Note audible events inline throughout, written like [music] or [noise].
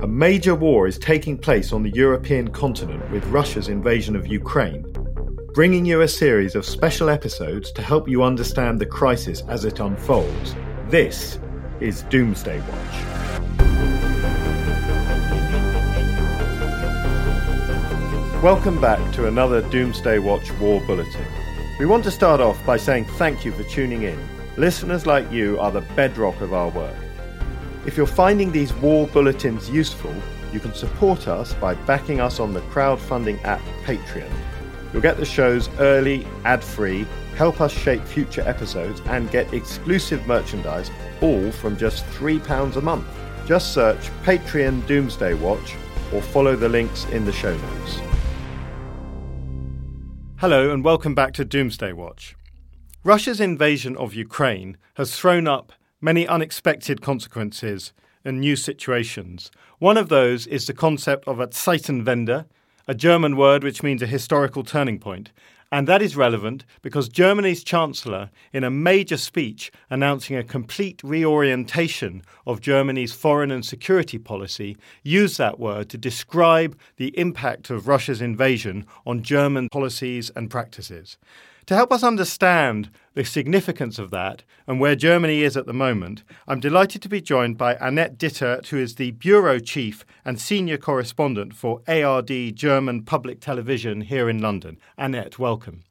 A major war is taking place on the European continent with Russia's invasion of Ukraine, bringing you a series of special episodes to help you understand the crisis as it unfolds. This is Doomsday Watch. Welcome back to another Doomsday Watch War Bulletin. We want to start off by saying thank you for tuning in. Listeners like you are the bedrock of our work. If you're finding these war bulletins useful, you can support us by backing us on the crowdfunding app Patreon. You'll get the shows early, ad free, help us shape future episodes, and get exclusive merchandise, all from just £3 a month. Just search Patreon Doomsday Watch or follow the links in the show notes. Hello, and welcome back to Doomsday Watch. Russia's invasion of Ukraine has thrown up many unexpected consequences and new situations. One of those is the concept of a Zeitenwende, a German word which means a historical turning point. And that is relevant because Germany's Chancellor, in a major speech announcing a complete reorientation of Germany's foreign and security policy, used that word to describe the impact of Russia's invasion on German policies and practices. To help us understand the significance of that and where Germany is at the moment, I'm delighted to be joined by Annette Dittert, who is the Bureau Chief and Senior Correspondent for ARD German Public Television here in London. Annette, welcome.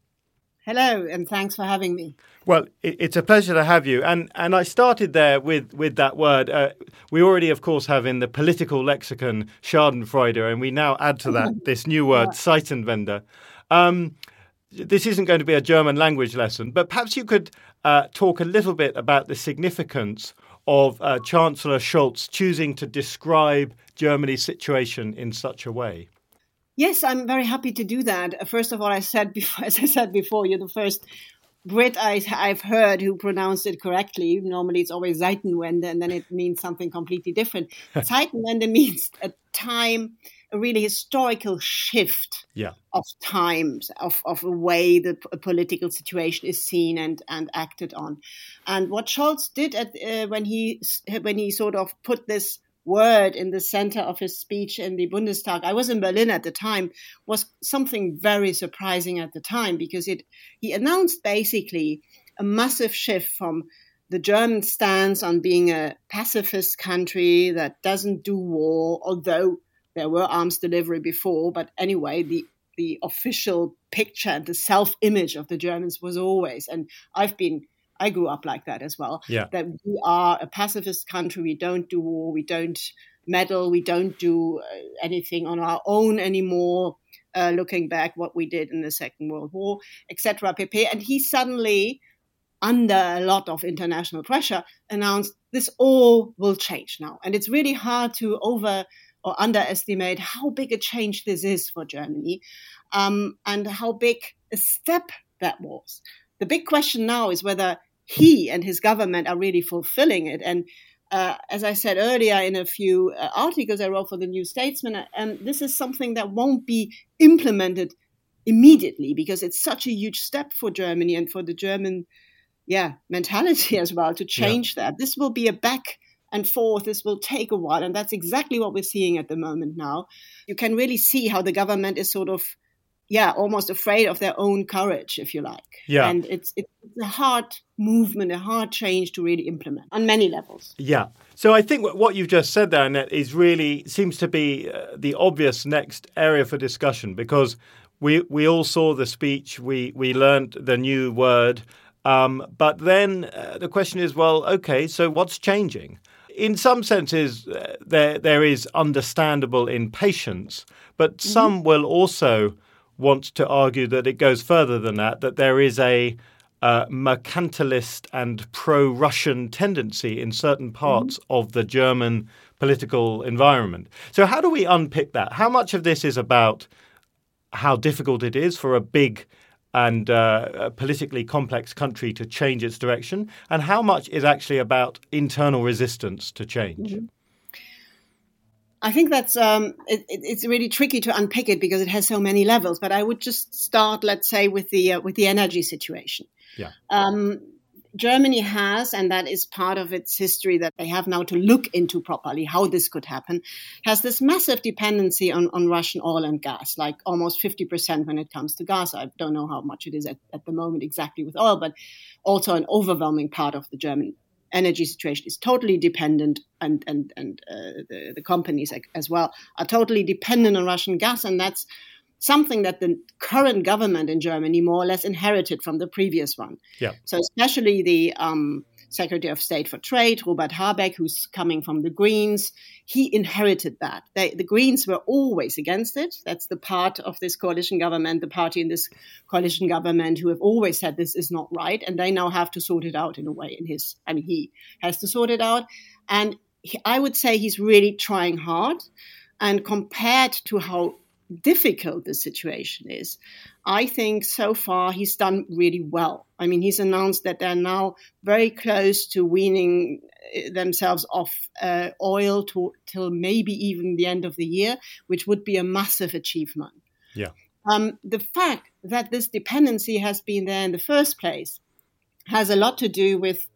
Hello, and thanks for having me. Well, it's a pleasure to have you. And and I started there with, with that word. Uh, we already, of course, have in the political lexicon Schadenfreude, and we now add to that [laughs] this new word, yeah. Zeitenwende. Um, this isn't going to be a German language lesson, but perhaps you could uh, talk a little bit about the significance of uh, Chancellor Scholz choosing to describe Germany's situation in such a way. Yes, I'm very happy to do that. First of all, I said [laughs] before, as I said before, you're the first Brit I, have heard who pronounced it correctly. Normally, it's always Zeitenwende, and then it means something completely different. [laughs] Zeitenwende means a time a really historical shift yeah. of times of, of the way the political situation is seen and, and acted on. And what Scholz did at, uh, when he when he sort of put this word in the center of his speech in the Bundestag, I was in Berlin at the time, was something very surprising at the time because it he announced basically a massive shift from the German stance on being a pacifist country that doesn't do war, although there were arms delivery before, but anyway, the the official picture and the self image of the Germans was always, and I've been I grew up like that as well. Yeah. That we are a pacifist country. We don't do war. We don't meddle. We don't do uh, anything on our own anymore. Uh, looking back, what we did in the Second World War, etc. pp. And he suddenly, under a lot of international pressure, announced this all will change now. And it's really hard to over or underestimate how big a change this is for Germany um, and how big a step that was. The big question now is whether he and his government are really fulfilling it. And uh, as I said earlier in a few uh, articles I wrote for the New Statesman, and this is something that won't be implemented immediately because it's such a huge step for Germany and for the German, yeah, mentality [laughs] as well to change yeah. that. This will be a back and forth. This will take a while. And that's exactly what we're seeing at the moment now. You can really see how the government is sort of yeah, almost afraid of their own courage, if you like. Yeah. And it's, it's a hard movement, a hard change to really implement on many levels. Yeah. So I think what you've just said there, Annette, is really seems to be uh, the obvious next area for discussion because we we all saw the speech, we we learned the new word, um, but then uh, the question is, well, okay, so what's changing? In some senses, uh, there there is understandable impatience, but mm-hmm. some will also want to argue that it goes further than that, that there is a uh, mercantilist and pro Russian tendency in certain parts mm-hmm. of the German political environment. So, how do we unpick that? How much of this is about how difficult it is for a big and uh, politically complex country to change its direction, and how much is actually about internal resistance to change? Mm-hmm. I think that's um, it, it's really tricky to unpick it because it has so many levels. But I would just start, let's say, with the uh, with the energy situation. Yeah. Um, Germany has, and that is part of its history that they have now to look into properly how this could happen, has this massive dependency on, on Russian oil and gas, like almost 50% when it comes to gas. I don't know how much it is at, at the moment exactly with oil, but also an overwhelming part of the German energy situation is totally dependent, and and and uh, the, the companies as well are totally dependent on Russian gas, and that's something that the current government in Germany more or less inherited from the previous one. Yeah. So especially the um, Secretary of State for Trade, Robert Habeck, who's coming from the Greens, he inherited that. They, the Greens were always against it. That's the part of this coalition government, the party in this coalition government who have always said this is not right, and they now have to sort it out in a way. In his, I mean, he has to sort it out, and he, I would say he's really trying hard. And compared to how difficult the situation is, I think so far he's done really well. I mean, he's announced that they're now very close to weaning uh, themselves off uh, oil to, till maybe even the end of the year, which would be a massive achievement. Yeah. Um, the fact that this dependency has been there in the first place has a lot to do with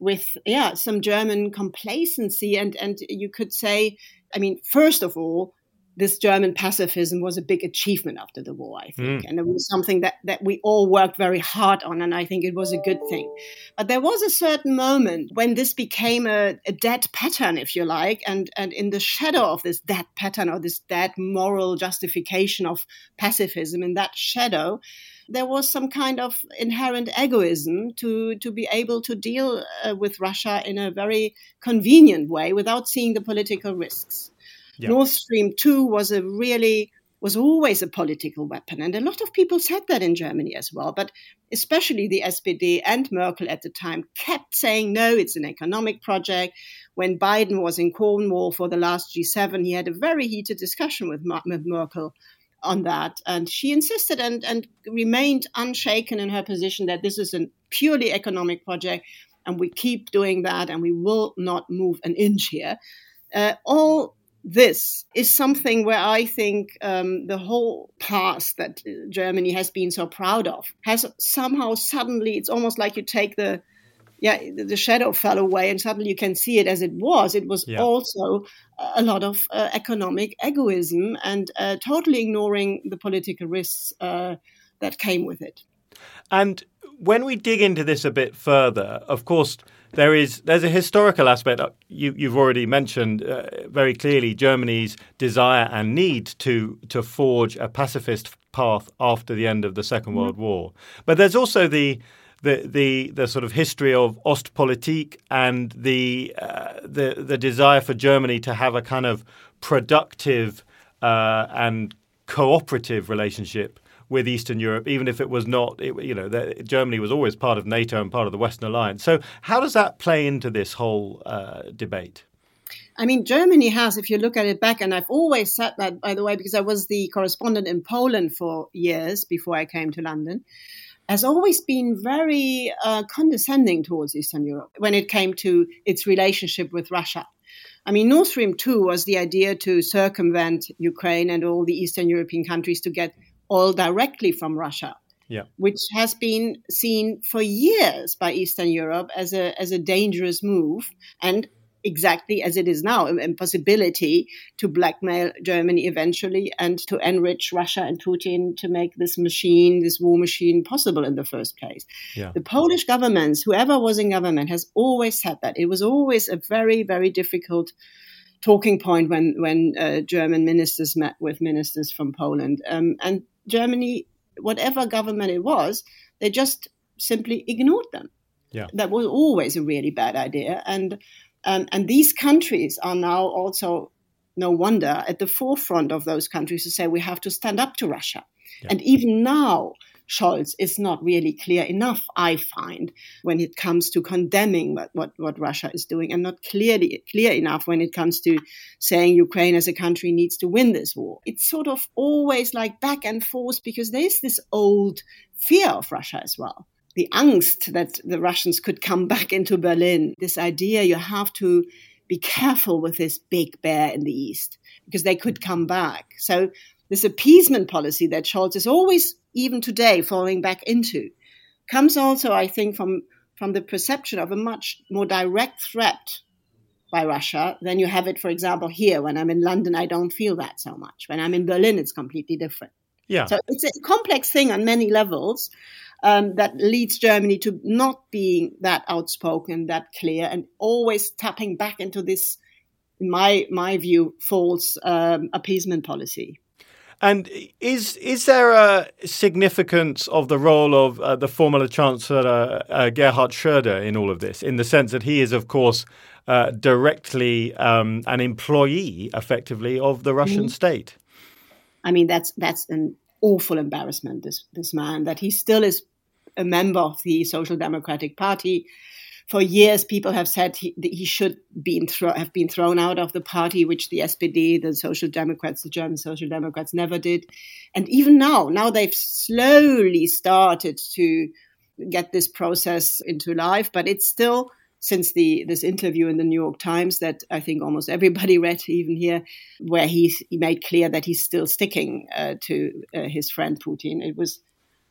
with yeah some German complacency and and you could say I mean first of all this German pacifism was a big achievement after the war, I think. Mm. And it was something that, that we all worked very hard on, and I think it was a good thing. But there was a certain moment when this became a, a dead pattern, if you like, and, and in the shadow of this dead pattern or this dead moral justification of pacifism, in that shadow, there was some kind of inherent egoism to, to be able to deal uh, with Russia in a very convenient way without seeing the political risks. Yeah. Nord Stream 2 was a really was always a political weapon. And a lot of people said that in Germany as well. But especially the SPD and Merkel at the time kept saying, no, it's an economic project. When Biden was in Cornwall for the last G7, he had a very heated discussion with, Merkel on that. And she insisted and, and remained unshaken in her position that this is a purely economic project. And we keep doing that and we will not move an inch here. Uh, all this is something where I think um, the whole past that Germany has been so proud of has somehow suddenly, it's almost like you take the yeah, the shadow fell away, and suddenly you can see it as it was. It was yeah. also a lot of uh, economic egoism and uh, totally ignoring the political risks uh, that came with it. And when we dig into this a bit further, of course, there is there's a historical aspect you, you've already mentioned uh, very clearly Germany's desire and need to to forge a pacifist path after the end of the 2nd mm-hmm. World War. But there's also the the the the sort of history of Ostpolitik and the uh, the the desire for Germany to have a kind of productive uh, and cooperative relationship with Eastern Europe, even if it was not, it, you know, the, Germany was always part of NATO and part of the Western Alliance. So, how does that play into this whole uh, debate? I mean, Germany has, if you look at it back, and I've always said that, by the way, because I was the correspondent in Poland for years before I came to London, has always been very uh, condescending towards Eastern Europe when it came to its relationship with Russia. I mean, Nord Stream 2 was the idea to circumvent Ukraine and all the Eastern European countries to get oil directly from Russia. Yeah. Which has been seen for years by Eastern Europe as a as a dangerous move and exactly as it is now, a, a possibility to blackmail Germany eventually and to enrich Russia and Putin to make this machine, this war machine, possible in the first place. Yeah. The Polish governments, whoever was in government, has always said that. It was always a very, very difficult talking point when when uh, German ministers met with ministers from Poland. Um, and Germany, whatever government it was, they just simply ignored them. Yeah. That was always a really bad idea. And um, and these countries are now also no wonder at the forefront of those countries to say we have to stand up to Russia. Yeah. And even now, Scholz is not really clear enough, I find, when it comes to condemning what, what, what, Russia is doing, and not clearly clear enough when it comes to saying Ukraine as a country needs to win this war. It's sort of always like back and forth because there's this old fear of Russia as well. The angst that the Russians could come [laughs] back into Berlin, this idea you have to be careful with this big bear in the east because they could come back. So this appeasement policy that Scholz is always, even today, falling back into, comes also, I think, from from the perception of a much more direct threat by Russia than you have it, for example, here. When I'm in London, I don't feel that so much. When I'm in Berlin, it's completely different. Yeah. So it's a complex thing on many levels um, that leads Germany to not being that outspoken, that clear, and always tapping back into this, in my my view, false um, appeasement policy. And is is there a significance of the role of uh, the former Chancellor uh, Gerhard Schröder in all of this, in the sense that he is, of course, uh, directly um, an employee, effectively, of the Russian mm-hmm. state? I mean, that's that's an awful embarrassment. This this man that he still is a member of the Social Democratic Party for years, people have said he, he should been thro- have been thrown out of the party, which the SPD, the Social Democrats, the German Social Democrats, never did. And even now, now they've slowly started to get this process into life, but it's still since the this interview in the New York Times that I think almost everybody read, even here, where he, he made clear that he's still sticking uh, to uh, his friend Putin. It was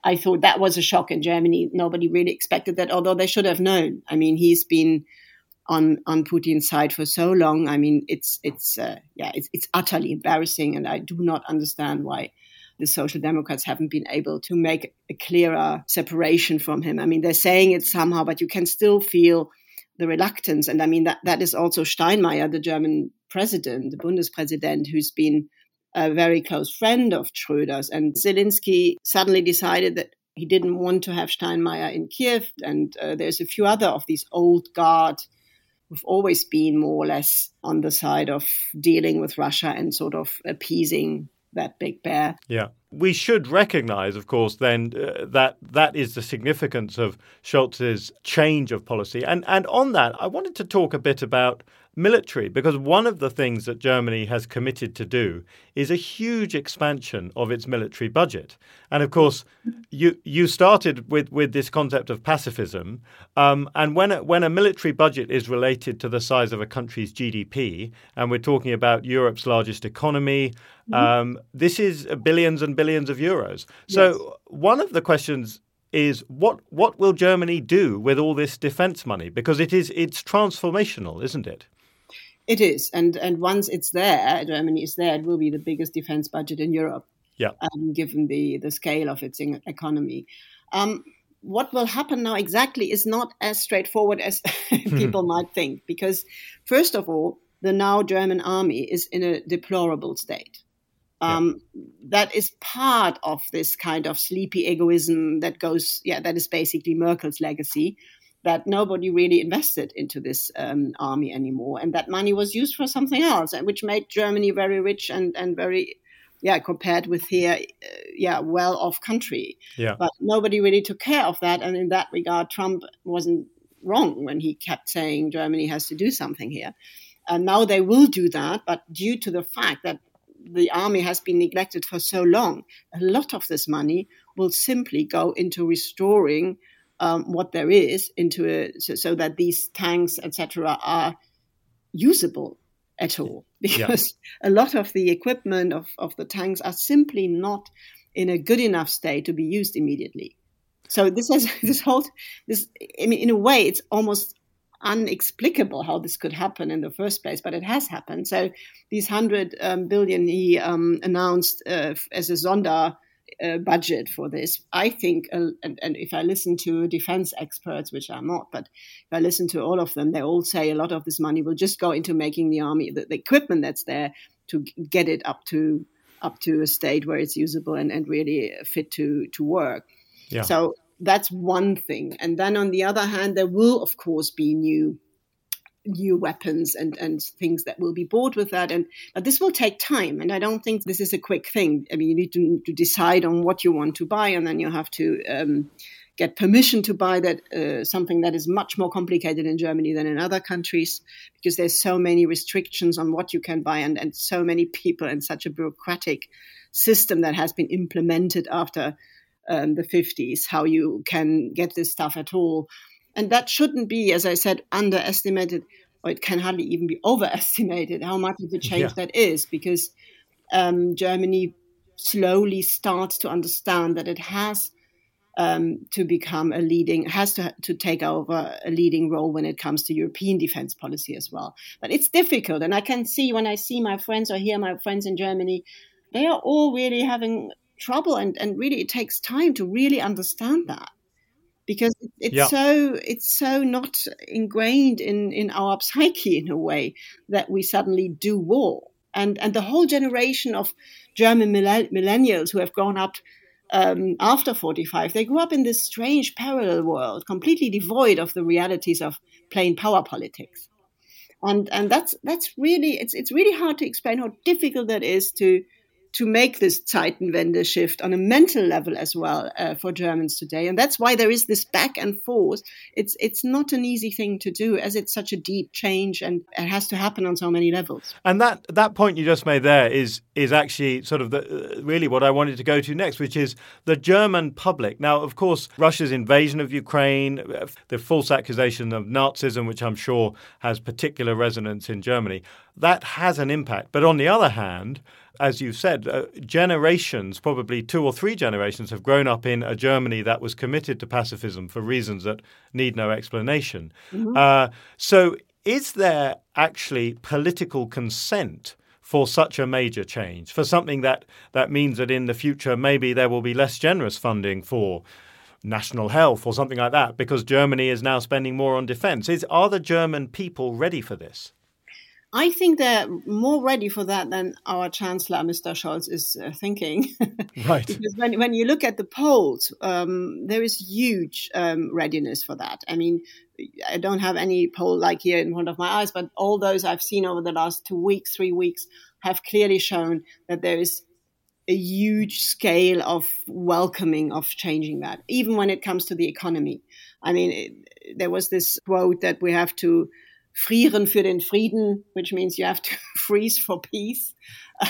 I thought that was a shock in Germany. Nobody really expected that, although they should have known. I mean, he's been on on Putin's side for so long. I mean, it's it's uh, yeah, it's, it's utterly embarrassing, and I do not understand why the Social Democrats haven't been able to make a clearer separation from him. I mean, they're saying it somehow, but you can still feel the reluctance. And I mean, that, that is also Steinmeier, the German president, the Bundespräsident, who's been a very close friend of Schröder's. And Zelensky suddenly decided that he didn't want to have Steinmeier in Kiev. And uh, there's a few other of these old guard who've always been more or less on the side of dealing with Russia and sort of appeasing that big bear. Yeah. We should recognize, of course, then uh, that that is the significance of Scholz's change of policy. And and on that, I wanted to talk a bit about military, because one of the things that Germany has committed to do is a huge expansion of its military budget. And of course, you you started with, with this concept of pacifism, um, and when a, when a military budget is related to the size of a country's GDP, and we're talking about Europe's largest economy, mm-hmm. um, this is billions and billions of euros. So yes. one of the questions is what what will Germany do with all this defense money? Because it is it's transformational, isn't it? It is, and and once it's there, Germany is there. It will be the biggest defense budget in Europe. Yeah, um, given the the scale of its economy. Um, what will happen now exactly is not as straightforward as [laughs] people might think, because first of all, the now German army is in a deplorable state. Um, yeah. That is part of this kind of sleepy egoism that goes, yeah, that is basically Merkel's legacy that nobody really invested into this um, army anymore, and that money was used for something else, which made Germany very rich and and very yeah, compared with here, uh, yeah, well-off country. Yeah. But nobody really took care of that, and in that regard, Trump wasn't wrong when he kept saying Germany has to do something here. And now they will do that, but due to the fact that the army has been neglected for so long, a lot of this money will simply go into restoring um, what there is into it so, so that these tanks, etc., are usable at all. Because yeah. a lot of the equipment of, of the tanks are simply not in a good enough state to be used immediately. So this has [laughs] this whole this I mean in a way it's almost unexplicable how this could happen in the first place, but it has happened. So these hundred um, billion he um, announced uh, as a Sonder uh, budget for this. I think, uh, and, and, if I listen to defense experts, which I'm not, but if I listen to all of them, they all say a lot of this money will just go into making the army, the, the equipment that's there, to get it up to up to a state where it's usable and, and really fit to to work. Yeah. So that's one thing. And then on the other hand, there will of course be new new weapons and, and things that will be bought with that. And but this will take time. And I don't think this is a quick thing. I mean, you need to, to decide on what you want to buy, and then you have to um, get permission to buy that uh, something that is much more complicated in Germany than in other countries because there's so many restrictions on what you can buy and, and so many people and such a bureaucratic system that has been implemented after um, the 50s how you can get this stuff at all and that shouldn't be, as I said, underestimated, or it can hardly even be [laughs] overestimated how much of a change yeah. that is, because um, Germany slowly starts to understand that it has um, to become a leading, has to, to take over a leading role when it comes to European defense policy as well. But it's difficult. And I can see when I see my friends or hear my friends in Germany, they are all really having trouble. And, and really, it takes time to really understand that because it's yeah. so it's so not ingrained in in our psyche in a way that we suddenly do war and and the whole generation of German millennials who have grown up um, after 45 they grew up in this strange parallel world completely devoid of the realities of plain power politics and and that's that's really it's it's really hard to explain how difficult that is to to make this Zeitenwende shift on a mental level as well uh, for Germans today. And that's why there is this back and forth. It's it's not an easy thing to do as it's such a deep change and it has to happen on so many levels. And that that point you just made there is is actually sort of the, uh, really what I wanted to go to next, which is the German public. Now, of course, Russia's invasion of Ukraine, uh, the false accusation of Nazism, which I'm sure has particular resonance in Germany, that has an impact. But on the other hand, as you've said, uh, generations, probably two or three generations, have grown up in a Germany that was committed to pacifism for reasons that need no explanation. Mm-hmm. Uh, so, is there actually political consent? For such a major change, for something that, that means that in the future maybe there will be less generous funding for national health or something like that because Germany is now spending more on defense. Is, are the German people ready for this? I think they're more ready for that than our Chancellor, Mr. Scholz, is uh, thinking. [laughs] right. because when, when you look at the polls, um, there is huge um, readiness for that. I mean, I don't have any poll like here in front of my eyes, but all those I've seen over the last two weeks, three weeks, have clearly shown that there is a huge scale of welcoming of changing that, even when it comes to the economy. I mean, it, there was this quote that we have to frieren für den Frieden, which means you have to [laughs] freeze for peace.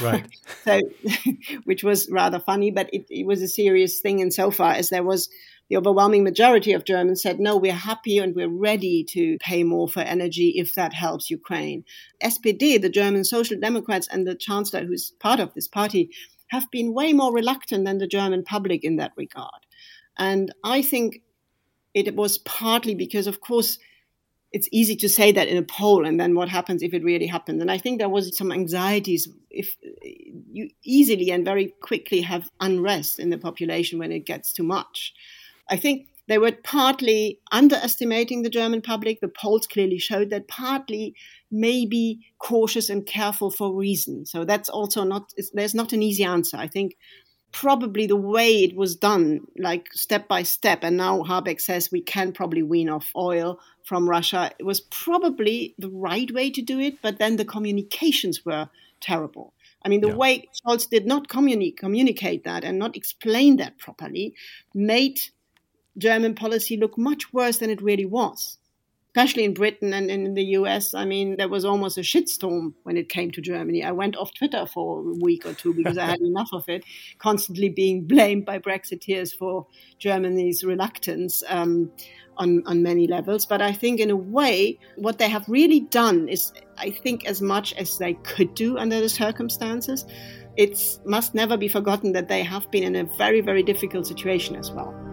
Right. [laughs] so, [laughs] which was rather funny, but it, it was a serious thing insofar as there was the overwhelming majority of Germans said, no, we're happy and we're ready to pay more for energy if that helps Ukraine. SPD, the German Social Democrats, and the Chancellor, who's part of this party, have been way more reluctant than the German public in that regard. And I think it was partly because, of course, it's easy to say that in a poll and then what happens if it really happens. And i think there was some anxieties if eh, you easily and very quickly have unrest in the population when it gets too much. I think they were partly underestimating the german public. The polls clearly showed that partly maybe cautious and careful for reason so that's also not there's not an easy answer. I think probably the way it was done, like step by step, and now Habeck says we can probably wean off oil from Russia, it was probably the right way to do it, but then the communications were terrible. I mean, the yeah. way Scholz did not communi- communicate that and not explain that properly made German policy look much worse than it really was especially in Britain and in the US, I mean, there was almost a shitstorm when it came to Germany. I went off Twitter for a week or two because I had [laughs] enough of it, constantly being blamed by Brexiteers for Germany's reluctance. Um, on, on many levels. But I think, in a way, what they have really done is, I think, as much as they could do under the circumstances. It must never be forgotten that they have been in a very, very difficult situation as well.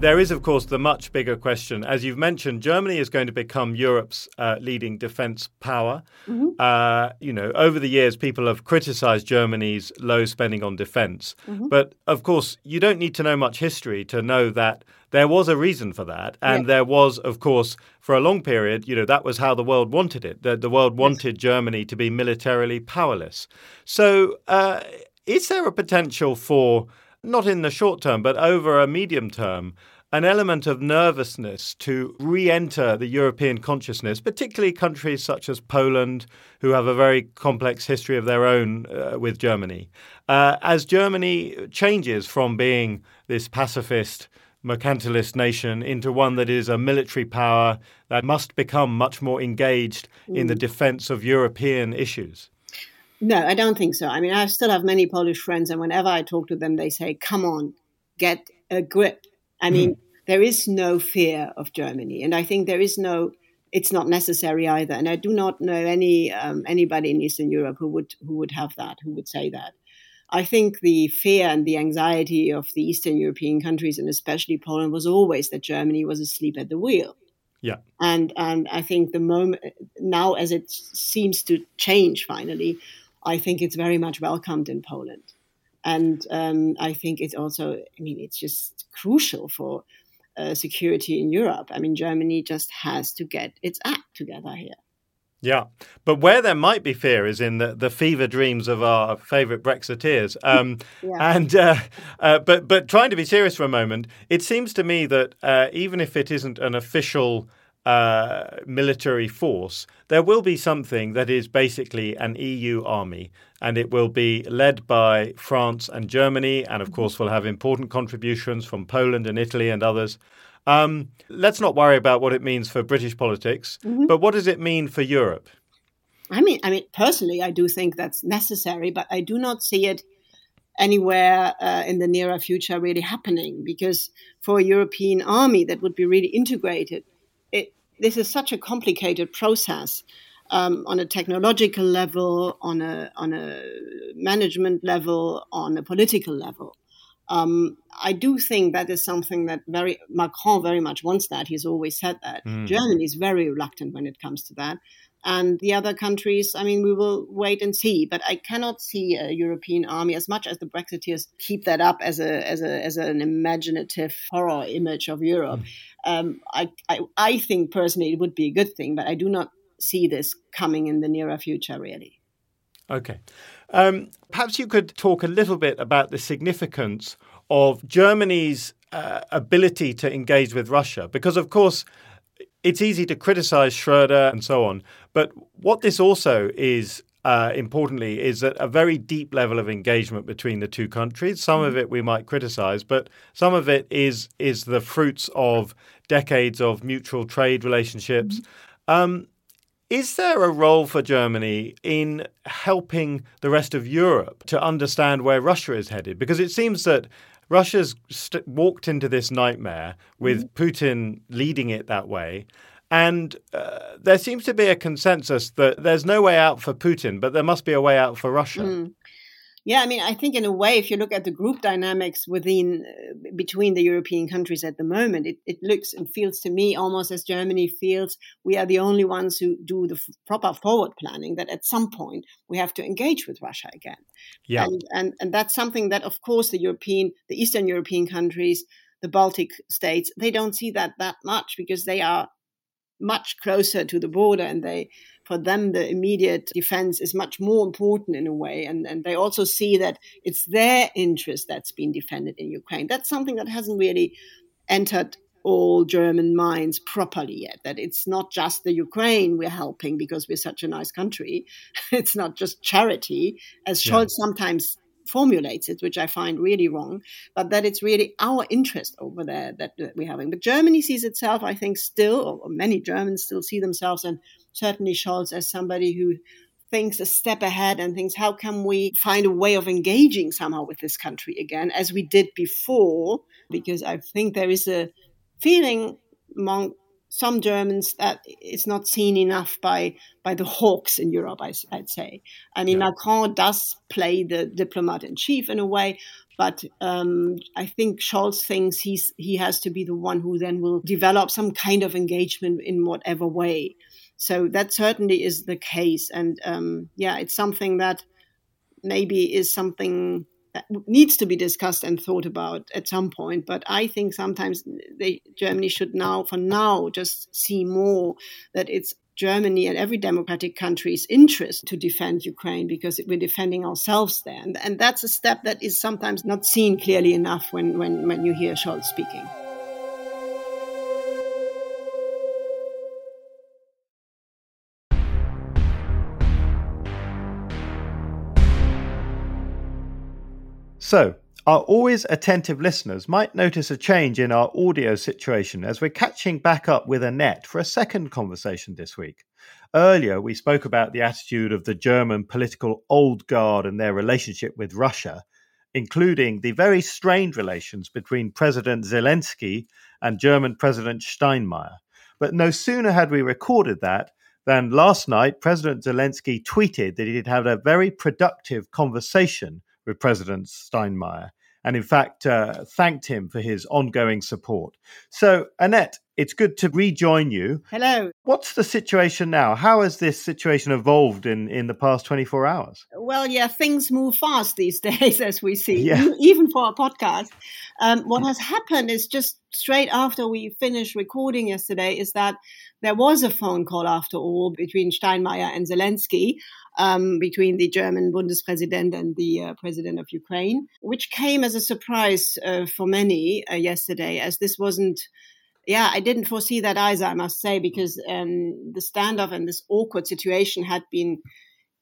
There is, of course, the much bigger question. As you've mentioned, Germany is going to become Europe's uh, leading defense power. Mm-hmm. Uh, you know, over the years, people have criticized Germany's low spending on defense. Mm-hmm. But of course, you don't need to know much history to know that there was a reason for that. And there was, of course, for a long period, you know, that was how the world wanted it. The, the world wanted yes. Germany to be militarily powerless. So, uh, is there a potential for not in the short term, but over a medium term, an element of nervousness to re enter the European consciousness, particularly countries such as Poland, who have a very complex history of their own uh, with Germany. Uh, as Germany changes from being this pacifist, mercantilist nation into one that is a military power that must become much more engaged mm. in the defense of European issues. No, I don't think so. I mean, I still have many Polish friends, and whenever I talk to them, they say, "Come on, get a grip." I mean, mm. there is no fear of Germany, and I think there is no. It's not necessary either, and I do not know any um, anybody in Eastern Europe who would who would have that, who would say that. I think the fear and the anxiety of the Eastern European countries, and especially Poland, was always that Germany was asleep at the wheel. Yeah. And and I think the moment now, as it seems to change finally, I think it's very much welcomed in Poland. And um, I think it's also, I mean, it's just crucial for uh, security in Europe. I mean, Germany just has to get its act together here. Yeah, but where there might be fear is in the, the fever dreams of our favourite Brexiteers. [laughs] Um, yeah. And uh, uh, but but trying to be serious for a moment, it seems to me that uh, even if it isn't an official uh, military force, there will be something that is basically an EU army, and it will be led by France and Germany, and of course, will have important contributions from Poland and Italy and others. Um, let's not worry about what it means for British politics, mm-hmm. but what does it mean for Europe? I mean, I mean, personally, I do think that's necessary, but I do not see it anywhere uh, in the nearer future really happening because for a European army that would be really integrated this is such a complicated process um, on a technological level, on a on a management level, on a political level. Um, I do think that is something that very Macron very much wants. That he's always said that mm. Germany is very reluctant when it comes to that, and the other countries. I mean, we will wait and see. But I cannot see a European army as much as the Brexiteers keep that up as a as a as an imaginative horror image of Europe. Mm um, I, I, I think personally it would be a good thing, but I do not see this coming in the nearer future, really. Okay. Um, perhaps you could talk a little bit about the significance of Germany's uh, ability to engage with Russia, because, of course, it's easy to criticize Schroeder and so on. But what this also is uh, importantly, is that a very deep level of engagement between the two countries. Some of mm-hmm. it we might criticize, but some of it is is the fruits of decades of mutual trade relationships. Mm-hmm. Um, is there a role for Germany in helping the rest of Europe to understand where Russia is headed? Because it seems that Russia's st- walked into this nightmare with mm-hmm. Putin leading it that way. And uh, there seems to be a consensus that there's no way out for Putin, but there must be a way out for Russia. Mm. Yeah, I mean, I think in a way, if you look at the group dynamics within uh, between the European countries at the moment, it, it, looks and feels to me almost as Germany feels we are the only ones who do the f- proper forward planning. That at some point we have to engage with Russia again. Yeah, and, and and that's something that, of course, the European, the Eastern European countries, the Baltic states, they don't see that that much because they are much closer to the border and they for them the immediate defense is much more important in a way and, and they also see that it's their interest that's been defended in ukraine that's something that hasn't really entered all German minds properly yet. That it's not just the Ukraine we're helping because we're such a nice country. [laughs] it's not just charity, as Scholz yeah. sometimes formulates it, which I find really wrong, but that it's really our interest over there that, that we're having. But Germany sees itself, I think, still, or many Germans still see themselves, and certainly Scholz as somebody who thinks a step ahead and thinks, how can we find a way of engaging somehow with this country again, as we did before? Because I think there is a feeling among some Germans that it's not seen enough by by the hawks in Europe. I, would say. I mean, yeah. Macron does play the diplomat in chief in a way, but um, I think Scholz thinks he's he has to be the one who then will develop some kind of engagement in whatever way. So that certainly is the case, and um, yeah, it's something that maybe is something Uh, needs to be discussed and thought about at some point. But I think sometimes they, Germany should now, for now, just see more that it's Germany and every democratic country's interest to defend Ukraine because we're defending ourselves there. And, and that's a step that is sometimes not seen clearly enough when, when, when you hear Scholz speaking. So, our always attentive listeners might notice a change in our audio situation as we're catching back up with Annette for a second conversation this week. Earlier, we spoke about the attitude of the German political old guard and their relationship with Russia, including the very strained relations between President Zelensky and German President Steinmeier. But no sooner had we recorded that than last night, President Zelensky tweeted that he'd had a very productive conversation with President Steinmeier and, in fact, uh, thanked him for his ongoing support. So, Annette, it's good to rejoin you. Hello. What's the situation now? How has this situation evolved in, in the past 24 hours? Well, yeah, things move fast these [laughs] days, as we see, yeah. even for a podcast. Um, what has happened is just straight after we finished recording yesterday is that there was a phone call after all between Steinmeier and Zelensky um, between the German Bundespräsident and the uh, president of Ukraine, which came as a surprise uh, for many uh, yesterday, as this wasn't. Yeah, I didn't foresee that either, I must say, because um, the standoff and this awkward situation had been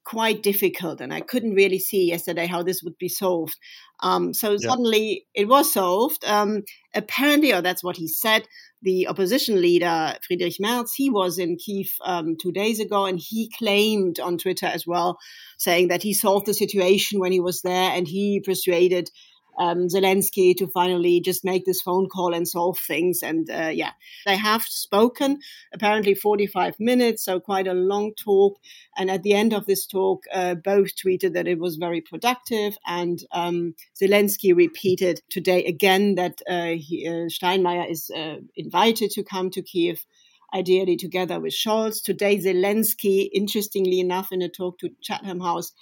quite difficult, and I couldn't really see yesterday how this would be solved. Um, so yeah. suddenly it was solved. Um, apparently, or that's what he said, the opposition leader Friedrich Merz, he was in Kiev um, two days ago, and he claimed on Twitter as well, saying that he solved the situation when he was there, and he persuaded um, Zelensky to finally just make this phone call and solve things. And uh, yeah, they have spoken apparently 45 minutes, so quite a long talk. And at the end of this talk, uh, both tweeted that it was very productive. And um, Zelensky repeated today again that uh, he, uh, Steinmeier is uh, invited to come to Kiev ideally together with Scholz. Today, Zelensky, interestingly enough, in a talk to Chatham House,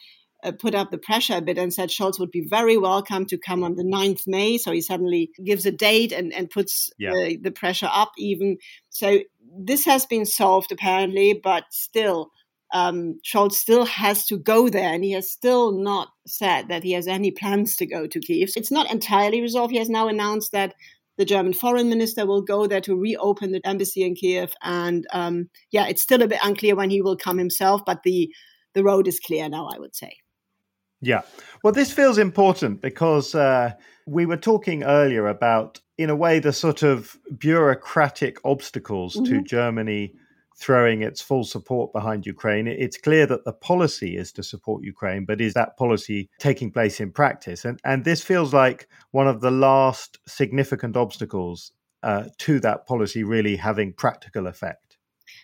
uh, put up the pressure a bit and said Scholz would be very welcome to come on the 9th May. So he suddenly gives a date and, and puts yeah. uh, the pressure up even. So this has been solved apparently, but still, um, Scholz still has to go there and he has still not said that he has any plans to go to Kiev. It's not entirely resolved. He has now announced that the German foreign minister will go there to reopen the embassy in Kiev. And um, yeah, it's still a bit unclear when he will come himself, but the the road is clear now, I would say. Yeah. Well, this feels important because uh, we were talking earlier about, in a way, the sort of bureaucratic obstacles mm-hmm. to Germany throwing its full support behind Ukraine. It's clear that the policy is to support Ukraine, but is that policy taking place in practice? And, and this feels like one of the last significant obstacles uh, to that policy really having practical effect.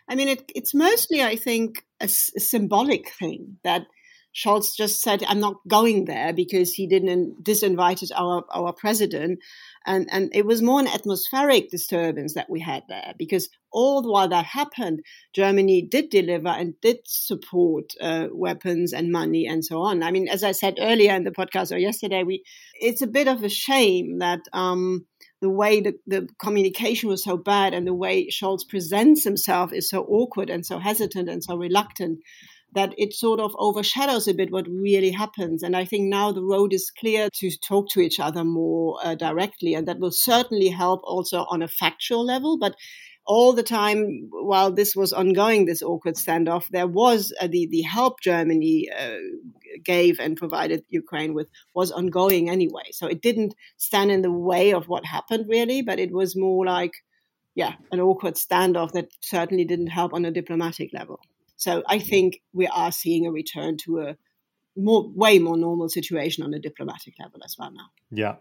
I mean, it, it's mostly, I think, a, a symbolic thing that Scholz just said, I'm not going there because he didn't disinvited our, our president. And, and it was more an atmospheric disturbance that we had there because all the while that happened, Germany did deliver and did support uh, weapons and money and so on. I mean, as I said earlier in the podcast or yesterday, we it's a bit of a shame that um, the way the, the communication was so bad and the way Scholz presents himself is so awkward and so hesitant and so reluctant that it sort of overshadows a bit what really happens. And I think now the road is clear to talk to each other more uh, directly, and that will certainly help also on a factual level. But all the time while this was ongoing, this awkward standoff, there was uh, the the help Germany uh, gave and provided Ukraine with was ongoing anyway. So it didn't stand in the way of what happened really, but it was more like, yeah, an awkward standoff that certainly didn't help on a diplomatic level. So I think we are seeing a return to a more, way more normal situation on a diplomatic level as well now. Yeah.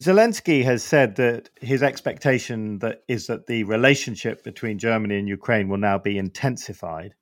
Zelensky has said that his expectation that is that the relationship between Germany and Ukraine will now be intensified.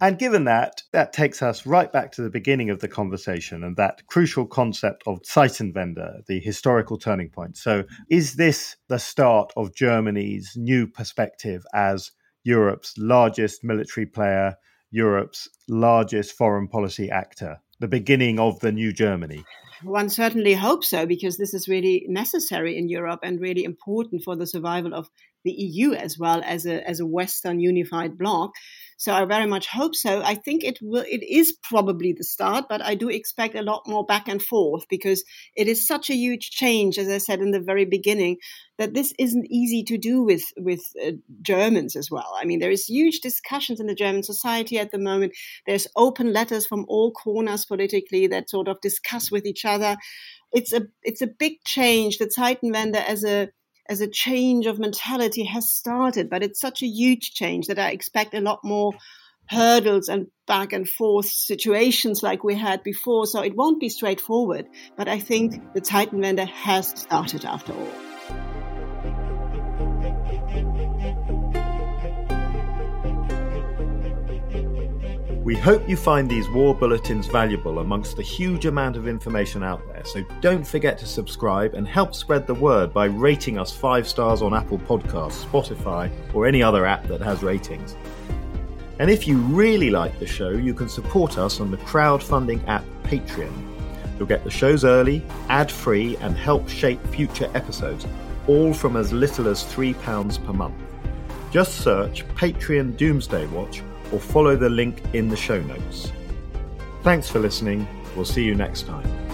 And given that, that takes us right back to the beginning of the conversation and that crucial concept of Zeitenwende, the historical turning point. So, is this the start of Germany's new perspective as Europe's largest military player, Europe's largest foreign policy actor, the beginning of the new Germany? One certainly hopes so, because this is really necessary in Europe and really important for the survival of the EU as well as a, as a Western unified bloc. So I very much hope so. I think it will, it is probably the start, but I do expect a lot more back and forth because it is such a huge change, as I said in the very beginning, that this isn't easy to do with, with uh, Germans as well. I mean, there is huge discussions in the German society at the moment. There's open letters from all corners politically that sort of discuss with each other. It's a, it's a big change. The Zeitenwende as a, as a change of mentality has started, but it's such a huge change that I expect a lot more hurdles and back and forth situations like we had before. So it won't be straightforward, but I think the Titan Zeitenwende has started after all. We hope you find these war bulletins valuable amongst the huge amount of information out there, so don't forget to subscribe and help spread the word by rating us five stars on Apple Podcasts, Spotify, or any other app that has ratings. And if you really like the show, you can support us on the crowdfunding app Patreon. You'll get the shows early, ad free, and help shape future episodes, all from as little as £3 per month. Just search Patreon Doomsday Watch or follow the link in the show notes. Thanks for listening. We'll see you next time.